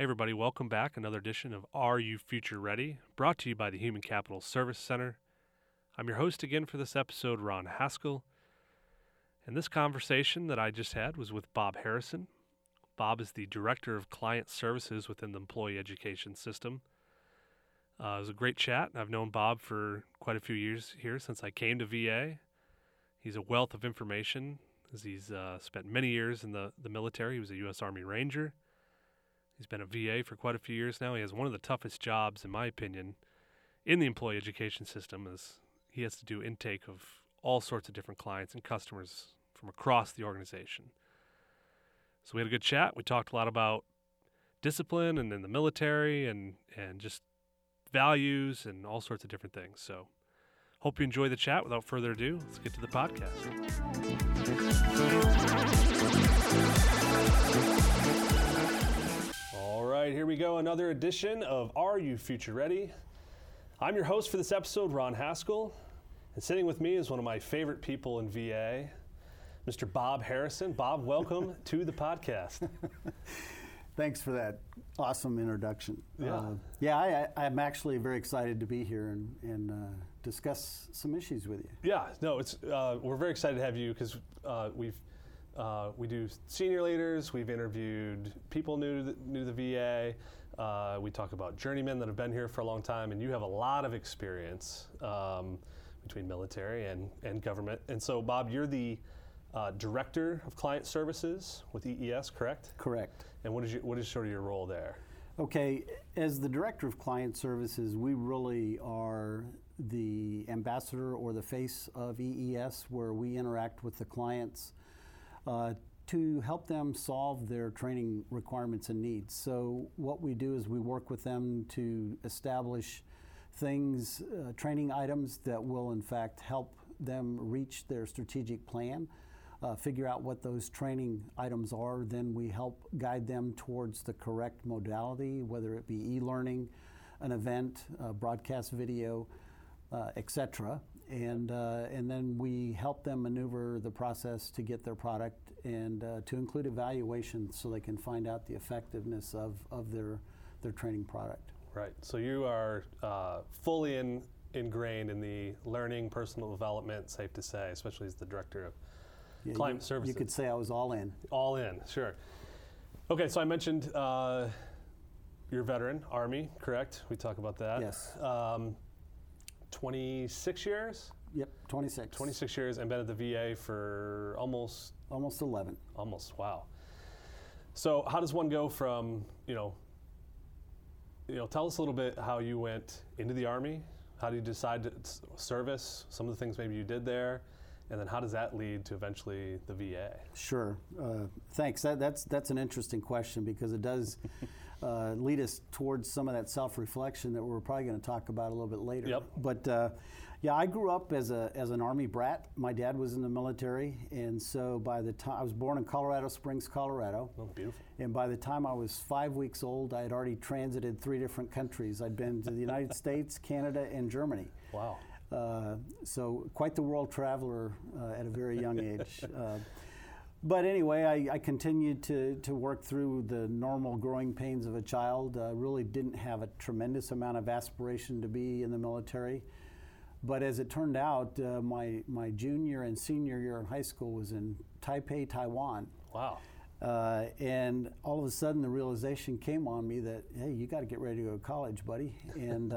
Hey, everybody, welcome back. Another edition of Are You Future Ready? brought to you by the Human Capital Service Center. I'm your host again for this episode, Ron Haskell. And this conversation that I just had was with Bob Harrison. Bob is the Director of Client Services within the Employee Education System. Uh, it was a great chat. I've known Bob for quite a few years here since I came to VA. He's a wealth of information as he's uh, spent many years in the, the military. He was a U.S. Army Ranger. He's been a VA for quite a few years now. He has one of the toughest jobs, in my opinion, in the employee education system as he has to do intake of all sorts of different clients and customers from across the organization. So we had a good chat. We talked a lot about discipline and in the military and, and just values and all sorts of different things. So hope you enjoy the chat. Without further ado, let's get to the podcast. All right, here we go. Another edition of Are You Future Ready? I'm your host for this episode, Ron Haskell. And sitting with me is one of my favorite people in VA, Mr. Bob Harrison. Bob, welcome to the podcast. Thanks for that awesome introduction. Yeah. Uh, yeah, I, I'm actually very excited to be here and, and uh, discuss some issues with you. Yeah, no, it's uh, we're very excited to have you because uh, we've uh, we do senior leaders. We've interviewed people new to the, new to the VA. Uh, we talk about journeymen that have been here for a long time, and you have a lot of experience um, between military and, and government. And so, Bob, you're the uh, director of client services with EES, correct? Correct. And what is your, what is sort of your role there? Okay, as the director of client services, we really are the ambassador or the face of EES, where we interact with the clients to help them solve their training requirements and needs. So, what we do is we work with them to establish things, uh, training items that will, in fact, help them reach their strategic plan. Uh, figure out what those training items are, then we help guide them towards the correct modality, whether it be e learning, an event, uh, broadcast video, uh, etc. And, uh, and then we help them maneuver the process to get their product and uh, to include evaluation so they can find out the effectiveness of, of their, their training product. Right. So you are uh, fully in, ingrained in the learning, personal development, safe to say, especially as the director of Yeah, client you, services. You could say I was all in. All in, sure. Okay, so I mentioned uh, you're a veteran, Army, correct? We talk about that. Yes. Um, 26 years? Yep, 26. 26 years and been at the VA for almost, Almost 11. almost, wow. So how does one go from, you know, you know, tell us a little bit how you went into the Army. How did you decide to service? Some of the things maybe you did there, and then how does that lead to eventually the VA? Sure. Uh, thanks. That, that's that's an interesting question because it does uh, lead us towards some of that self-reflection that we're probably going to talk about a little bit later. Yep. But uh, yeah, I grew up as a as an army brat. My dad was in the military, and so by the time I was born in Colorado Springs, Colorado. Oh, beautiful. And by the time I was five weeks old, I had already transited three different countries. I'd been to the United States, Canada, and Germany. Wow. Uh, so quite the world traveler uh, at a very young age. Uh, but anyway, I, I continued to, to work through the normal growing pains of a child. Uh, really didn't have a tremendous amount of aspiration to be in the military. But as it turned out, uh, my, my junior and senior year in high school was in Taipei, Taiwan. Wow. Uh, and all of a sudden, the realization came on me that, hey, you got to get ready to go to college, buddy. And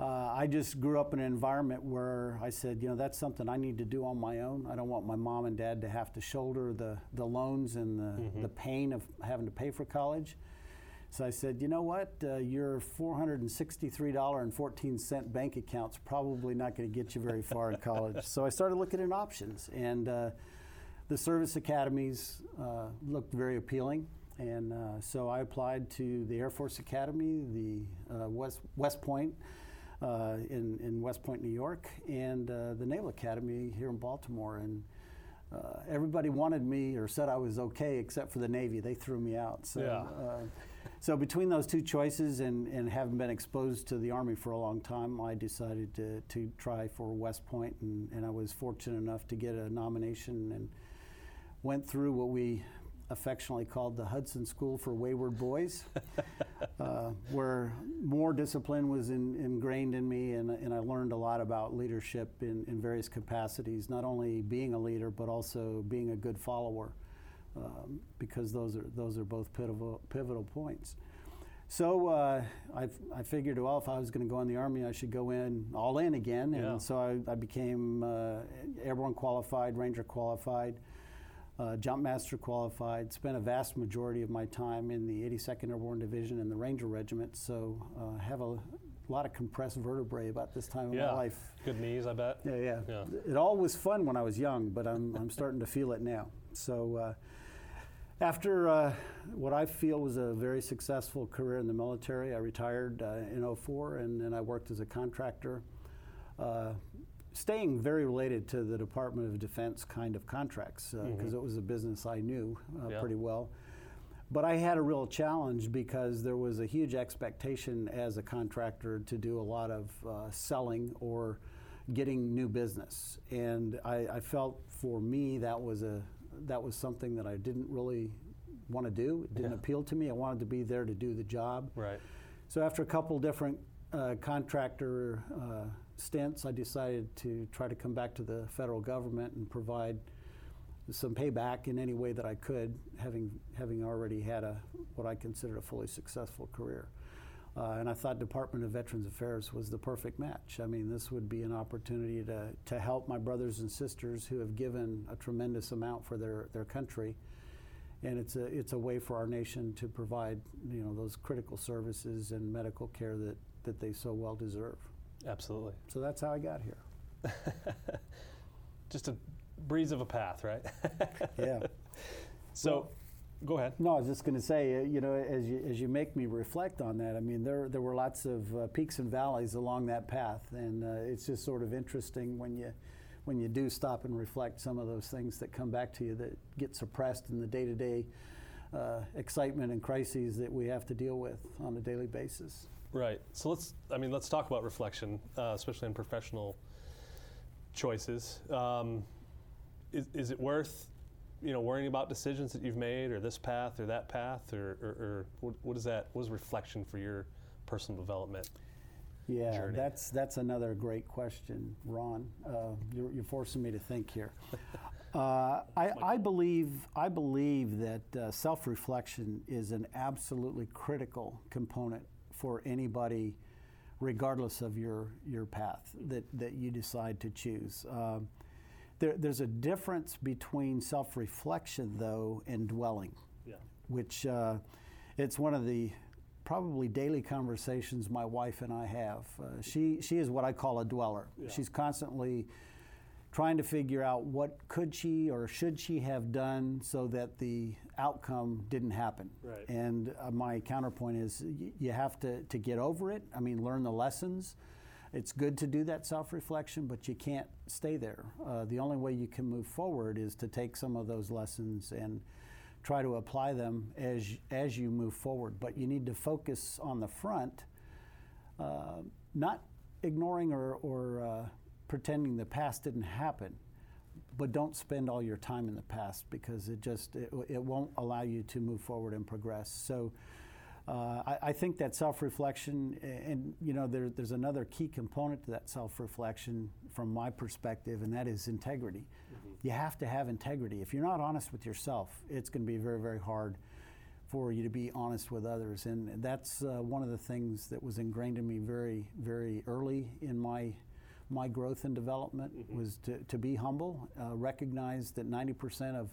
uh, I just grew up in an environment where I said, you know, that's something I need to do on my own. I don't want my mom and dad to have to shoulder the, the loans and the, the pain of having to pay for college. So I said, you know what? Uh, your $463.14 bank account's probably not going to get you very far in college. So I started looking at options. And uh, the service academies uh, looked very appealing. And uh, so I applied to the Air Force Academy, the uh, West, West Point in, in West Point, New York, and uh, the Naval Academy here in Baltimore. And uh, everybody wanted me or said I was okay except for the Navy. They threw me out. So, Yeah. uh, so between those two choices and, and having been exposed to the Army for a long time, I decided to, to try for West Point, and, and I was fortunate enough to get a nomination and went through what we affectionately called the Hudson School for Wayward Boys, uh, where more discipline was in, ingrained in me, and, and I learned a lot about leadership in, in various capacities, not only being a leader, but also being a good follower, um, because those are, those are both pivotal, pivotal points. So uh, I, I figured, well, if I was going to go in the Army, I should go in all in again. And Yeah. so I, I became uh, airborne qualified, Ranger qualified, uh, jump master qualified. Spent a vast majority of my time in the 82nd Airborne Division and the Ranger Regiment. So uh, have a lot of compressed vertebrae about this time of my life. Good knees, I bet. Yeah, yeah, Yeah. It all was fun when I was young, but I'm, I'm starting to feel it now. So, uh, after uh, what I feel was a very successful career in the military, I retired uh, in 04 and then I worked as a contractor, uh, staying very related to the Department of Defense kind of contracts because it was a business I knew uh, Yeah. pretty well. But I had a real challenge because there was a huge expectation as a contractor to do a lot of uh, selling or getting new business, and I, I felt for me that was a that was something that I didn't really want to do. It didn't Yeah. appeal to me. I wanted to be there to do the job. Right. So after a couple different uh, contractor uh, stints, I decided to try to come back to the federal government and provide some payback in any way that I could, having having already had a what I considered a fully successful career. Uh, and I thought Department of Veterans Affairs was the perfect match. I mean, this would be an opportunity to, to help my brothers and sisters who have given a tremendous amount for their, their country. And it's a, it's a way for our nation to provide, you know, those critical services and medical care that, that they so well deserve. Absolutely. So that's how I got here. Just a breeze of a path, right? Yeah. so, go ahead. No, I was just going to say, uh, you know, as you, as you make me reflect on that, I mean, there, there were lots of uh, peaks and valleys along that path, and uh, it's just sort of interesting when you, when you do stop and reflect some of those things that come back to you that get suppressed in the day-to-day uh, excitement and crises that we have to deal with on a daily basis. Right. So let's. I mean, let's talk about reflection, uh, especially in professional choices. Um, is, is it worth, you know, worrying about decisions that you've made, or this path, or that path, or, or, or what, what is that? What is reflection for your personal development? Yeah, journey? that's that's another great question, Ron. Uh, you're, you're forcing me to think here. Uh, I, I believe I believe that uh, self-reflection is an absolutely critical component for anybody, regardless of your your path that that you decide to choose. Um, there, there's a difference between self-reflection, though, and dwelling Yeah. which uh, it's one of the probably daily conversations my wife and I have. Uh, she she is what I call a dweller. Yeah. She's constantly trying to figure out what could she or should she have done so that the outcome didn't happen. Right. And uh, my counterpoint is y- you have to, to get over it. I mean, learn the lessons. It's good to do that self reflection, but you can't stay there. Uh, the only way you can move forward is to take some of those lessons and try to apply them as, as you move forward. But you need to focus on the front, uh, not ignoring or, or uh, pretending the past didn't happen, but don't spend all your time in the past because it just it, it won't allow you to move forward and progress. So. Uh, I, I think that self-reflection, and you know, there, there's another key component to that self-reflection from my perspective, and that is integrity. You have to have integrity. If you're not honest with yourself, it's going to be very, very hard for you to be honest with others, and that's uh, one of the things that was ingrained in me very, very early in my my growth and development was to, to be humble, uh, recognize that 90% of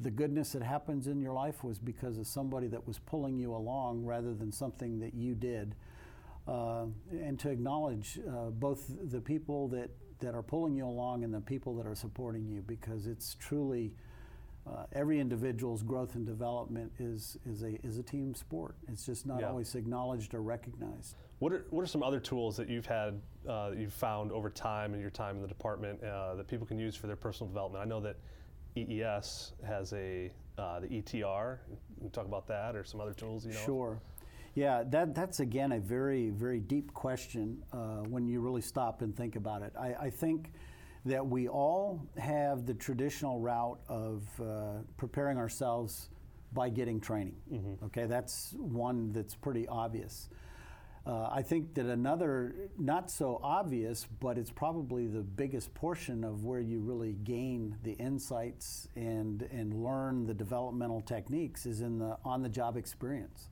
the goodness that happens in your life was because of somebody that was pulling you along rather than something that you did. Uh, and to acknowledge uh, both the people that, that are pulling you along and the people that are supporting you because it's truly uh, every individual's growth and development is, is, a, is a team sport. It's just not Yeah. always acknowledged or recognized. What are, what are some other tools that you've had, uh, that you've found over time in your time in the department uh, that people can use for their personal development? I know that EES has a, uh, the ETR. Can you talk about that or some other tools you know? Sure. Yeah, that, that's again a very, very deep question uh, when you really stop and think about it. I, I think that we all have the traditional route of uh, preparing ourselves by getting training. Okay, that's one that's pretty obvious. Uh, I think that another, not so obvious, but it's probably the biggest portion of where you really gain the insights and and learn the developmental techniques is in the on-the-job experience.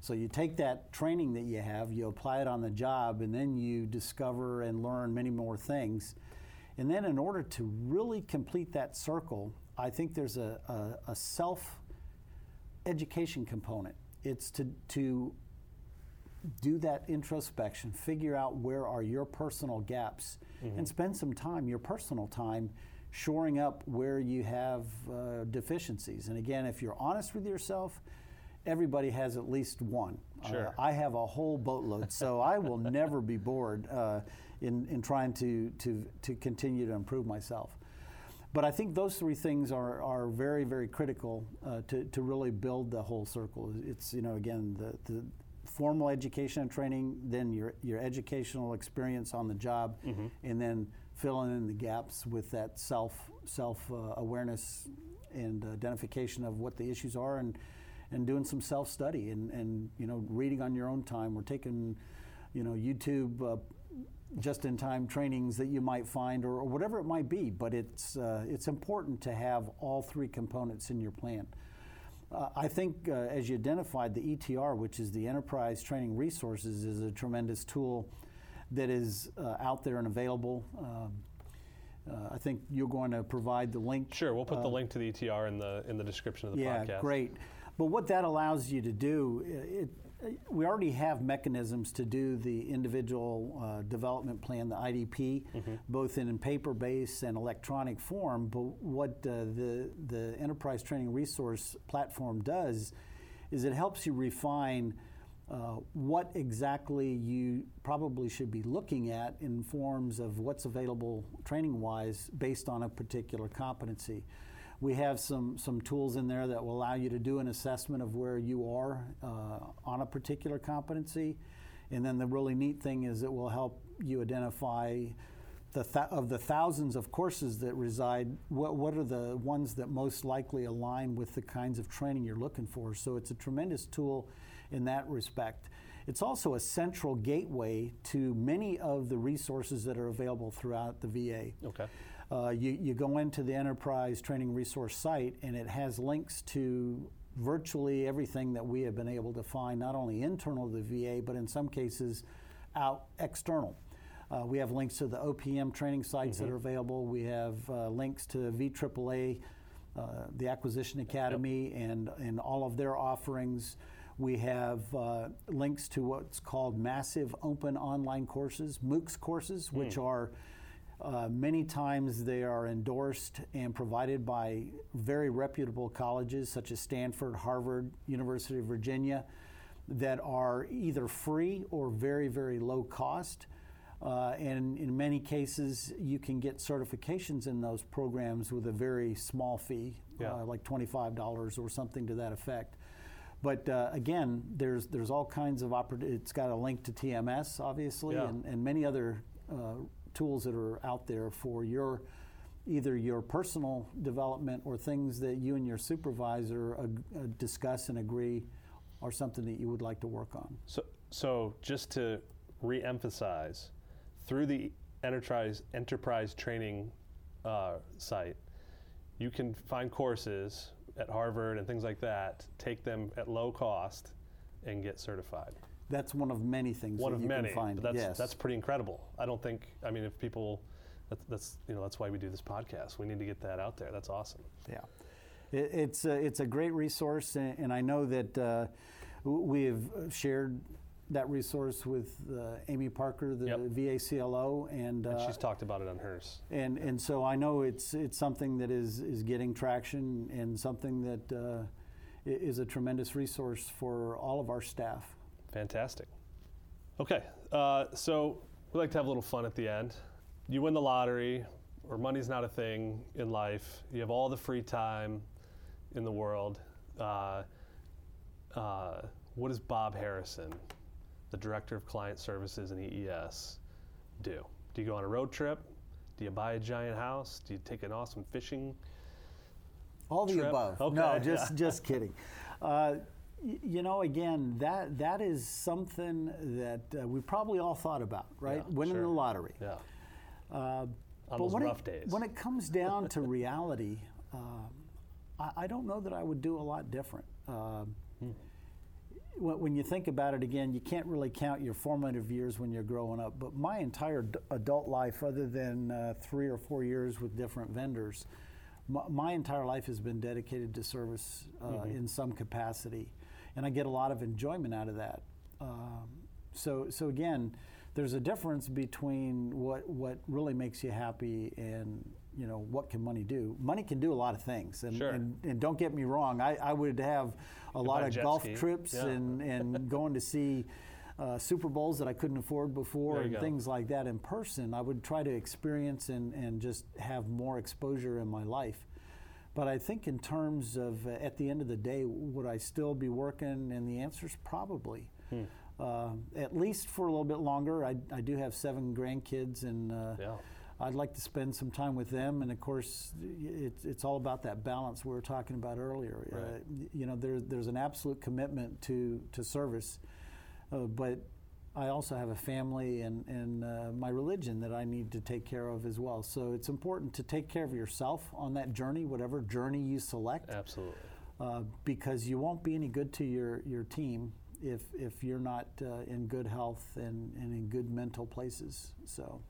So you take that training that you have, you apply it on the job, and then you discover and learn many more things. And then, in order to really complete that circle, I think there's a, a, a self education component. It's to, to do that introspection, figure out where are your personal gaps, and spend some time, your personal time, shoring up where you have uh, deficiencies. And again, if you're honest with yourself, everybody has at least one. Sure. Uh, I have a whole boatload, so I will never be bored uh, in, in trying to, to, to continue to improve myself. But I think those three things are, are very, very critical uh, to, to really build the whole circle. It's, you know, again, the, the formal education and training, then your, your educational experience on the job, and then filling in the gaps with that self, self uh, awareness and identification of what the issues are and, and doing some self study and, and, you know, reading on your own time. We're taking, you know, YouTube. Uh, just in time trainings that you might find or, or whatever it might be but it's uh, it's important to have all three components in your plan uh, I think uh, as you identified the ETR which is the enterprise training resources is a tremendous tool that is uh, out there and available um, uh, I think you're going to provide the link Sure, we'll put the link to the ETR in the in the description of the yeah, podcast. great. But what that allows you to do, it, we already have mechanisms to do the individual uh, development plan, the IDP, both in paper-based and electronic form. But what uh, the the enterprise training resource platform does is it helps you refine. Uh, what exactly you probably should be looking at in forms of what's available training wise based on a particular competency. We have some, some tools in there that will allow you to do an assessment of where you are uh, on a particular competency. And then the really neat thing is it will help you identify the th- of the thousands of courses that reside, what, what are the ones that most likely align with the kinds of training you're looking for? So it's a tremendous tool in that respect. It's also a central gateway to many of the resources that are available throughout the VA. Okay. Uh, you, you go into the enterprise training resource site and it has links to virtually everything that we have been able to find, not only internal to the VA, but in some cases out external. Uh, we have links to the OPM training sites that are available. We have uh, links to VAAA, uh, the Acquisition Academy, and, and all of their offerings. We have uh, links to what's called massive open online courses, MOOCs courses, which are uh, many times they are endorsed and provided by very reputable colleges such as Stanford, Harvard, University of Virginia, that are either free or very, very low cost. Uh, and in many cases, you can get certifications in those programs with a very small fee, Yeah. uh, like $25 or something to that effect. But uh, again, there's there's all kinds of opportunities. It's got a link to TMS, obviously, Yeah. and, and many other uh, tools that are out there for your either your personal development or things that you and your supervisor uh, discuss and agree are something that you would like to work on. So, so just to re-emphasize, through the enterprise enterprise training uh, site, you can find courses at Harvard and things like that. Take them at low cost and get certified. That's one of many things One that of you many. can find. that's yes. that's pretty incredible. I don't think. I mean, if people, that's, that's you know that's why we do this podcast. We need to get that out there. That's awesome. Yeah, it, it's a, it's a great resource, and, and I know that uh, we have shared that resource with uh, Amy Parker, the Yep. VA CLO, and And uh, she's talked about it on hers. and and so I know it's it's something that is is getting traction and something that uh, is a tremendous resource for all of our staff. Fantastic. Okay, uh, so we like to have a little fun at the end. You win the lottery, or money's not a thing in life. You have all the free time in the world. Uh, uh, what does Bob Harrison, the director of client services in EES, do? Do you go on a road trip? Do you buy a giant house? Do you take an awesome fishing All the trip? above. Okay, no, just just kidding. Uh, you know, again, that that is something that uh, we probably all thought about, right? Yeah, Winning sure. the lottery. Yeah. Uh, On but those when rough it, days. when it comes down to reality, um, I, I don't know that I would do a lot different. Um, Hmm. when, when you think about it again, you can't really count your formative years when you're growing up. But my entire d- adult life, other than uh, three or four years with different vendors, my, my entire life has been dedicated to service uh, Mm-hmm. in some capacity, and I get a lot of enjoyment out of that. Um, so, so again, there's a difference between what what really makes you happy and you know what can money do. Money can do a lot of things, and Sure. and, and don't get me wrong, I, I would have a lot of golf ski. trips Yeah. and and going to see. Uh, Super Bowls that I couldn't afford before and go. things like that in person, I would try to experience and, and just have more exposure in my life. But I think in terms of uh, at the end of the day, would I still be working? And the answer is probably. Hmm. Uh, at least for a little bit longer. I, I do have seven grandkids, and uh, Yeah. I'd like to spend some time with them. And of course, it's it's all about that balance we were talking about earlier. Uh, Right. y- you know, there's there's an absolute commitment to to service, uh, but I also have a family and, and uh, my religion that I need to take care of as well. So it's important to take care of yourself on that journey, whatever journey you select, Absolutely. uh, because you won't be any good to your, your team if, if you're not uh, in good health and, and in good mental places. So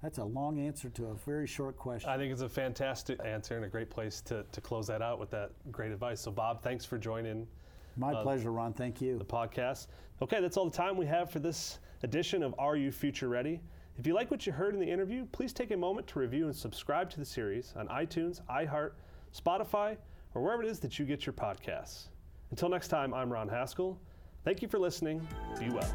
that's a long answer to a very short question. I think it's a fantastic answer and a great place to, to close that out with that great advice. So, Bob, thanks for joining My uh, pleasure, Ron. Thank you. the podcast. Okay, that's all the time we have for this edition of Are You Future Ready? If you like what you heard in the interview, please take a moment to review and subscribe to the series on iTunes, iHeart, Spotify, or wherever it is that you get your podcasts. Until next time, I'm Ron Haskell. Thank you for listening. Be well.